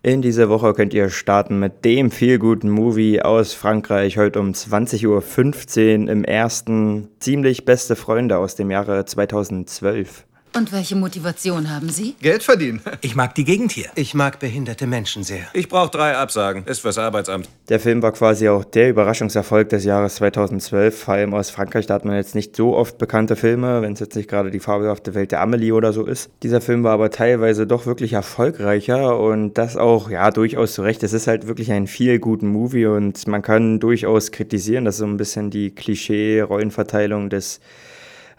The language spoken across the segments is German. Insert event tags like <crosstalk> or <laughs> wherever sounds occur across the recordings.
In dieser Woche könnt ihr starten mit dem viel guten Movie aus Frankreich heute um 20.15 Uhr im ersten ziemlich beste Freunde aus dem Jahre 2012. Und welche Motivation haben Sie? Geld verdienen. <laughs> Ich mag die Gegend hier. Ich mag behinderte Menschen sehr. Ich brauche drei Absagen. Ist fürs Arbeitsamt. Der Film war quasi auch der Überraschungserfolg des Jahres 2012. Vor allem aus Frankreich, da hat man jetzt nicht so oft bekannte Filme, wenn es jetzt nicht gerade die fabelhafte Welt der Amelie oder so ist. Dieser Film war aber teilweise doch wirklich erfolgreicher und das auch, ja, durchaus zu Recht. Es ist halt wirklich ein viel guten Movie und man kann durchaus kritisieren, dass so ein bisschen die Klischee-Rollenverteilung des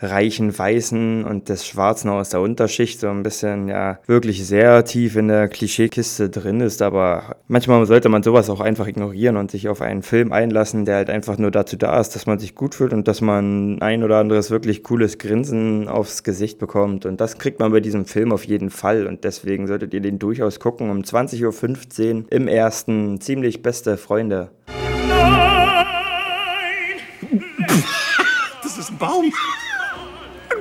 reichen Weißen und des Schwarzen aus der Unterschicht so ein bisschen, ja, wirklich sehr tief in der Klischeekiste drin ist. Aber manchmal sollte man sowas auch einfach ignorieren und sich auf einen Film einlassen, der halt einfach nur dazu da ist, dass man sich gut fühlt und dass man ein oder anderes wirklich cooles Grinsen aufs Gesicht bekommt. Und das kriegt man bei diesem Film auf jeden Fall. Und deswegen solltet ihr den durchaus gucken. Um 20.15 Uhr im ersten ziemlich beste Freunde. <laughs> Das ist ein Baum.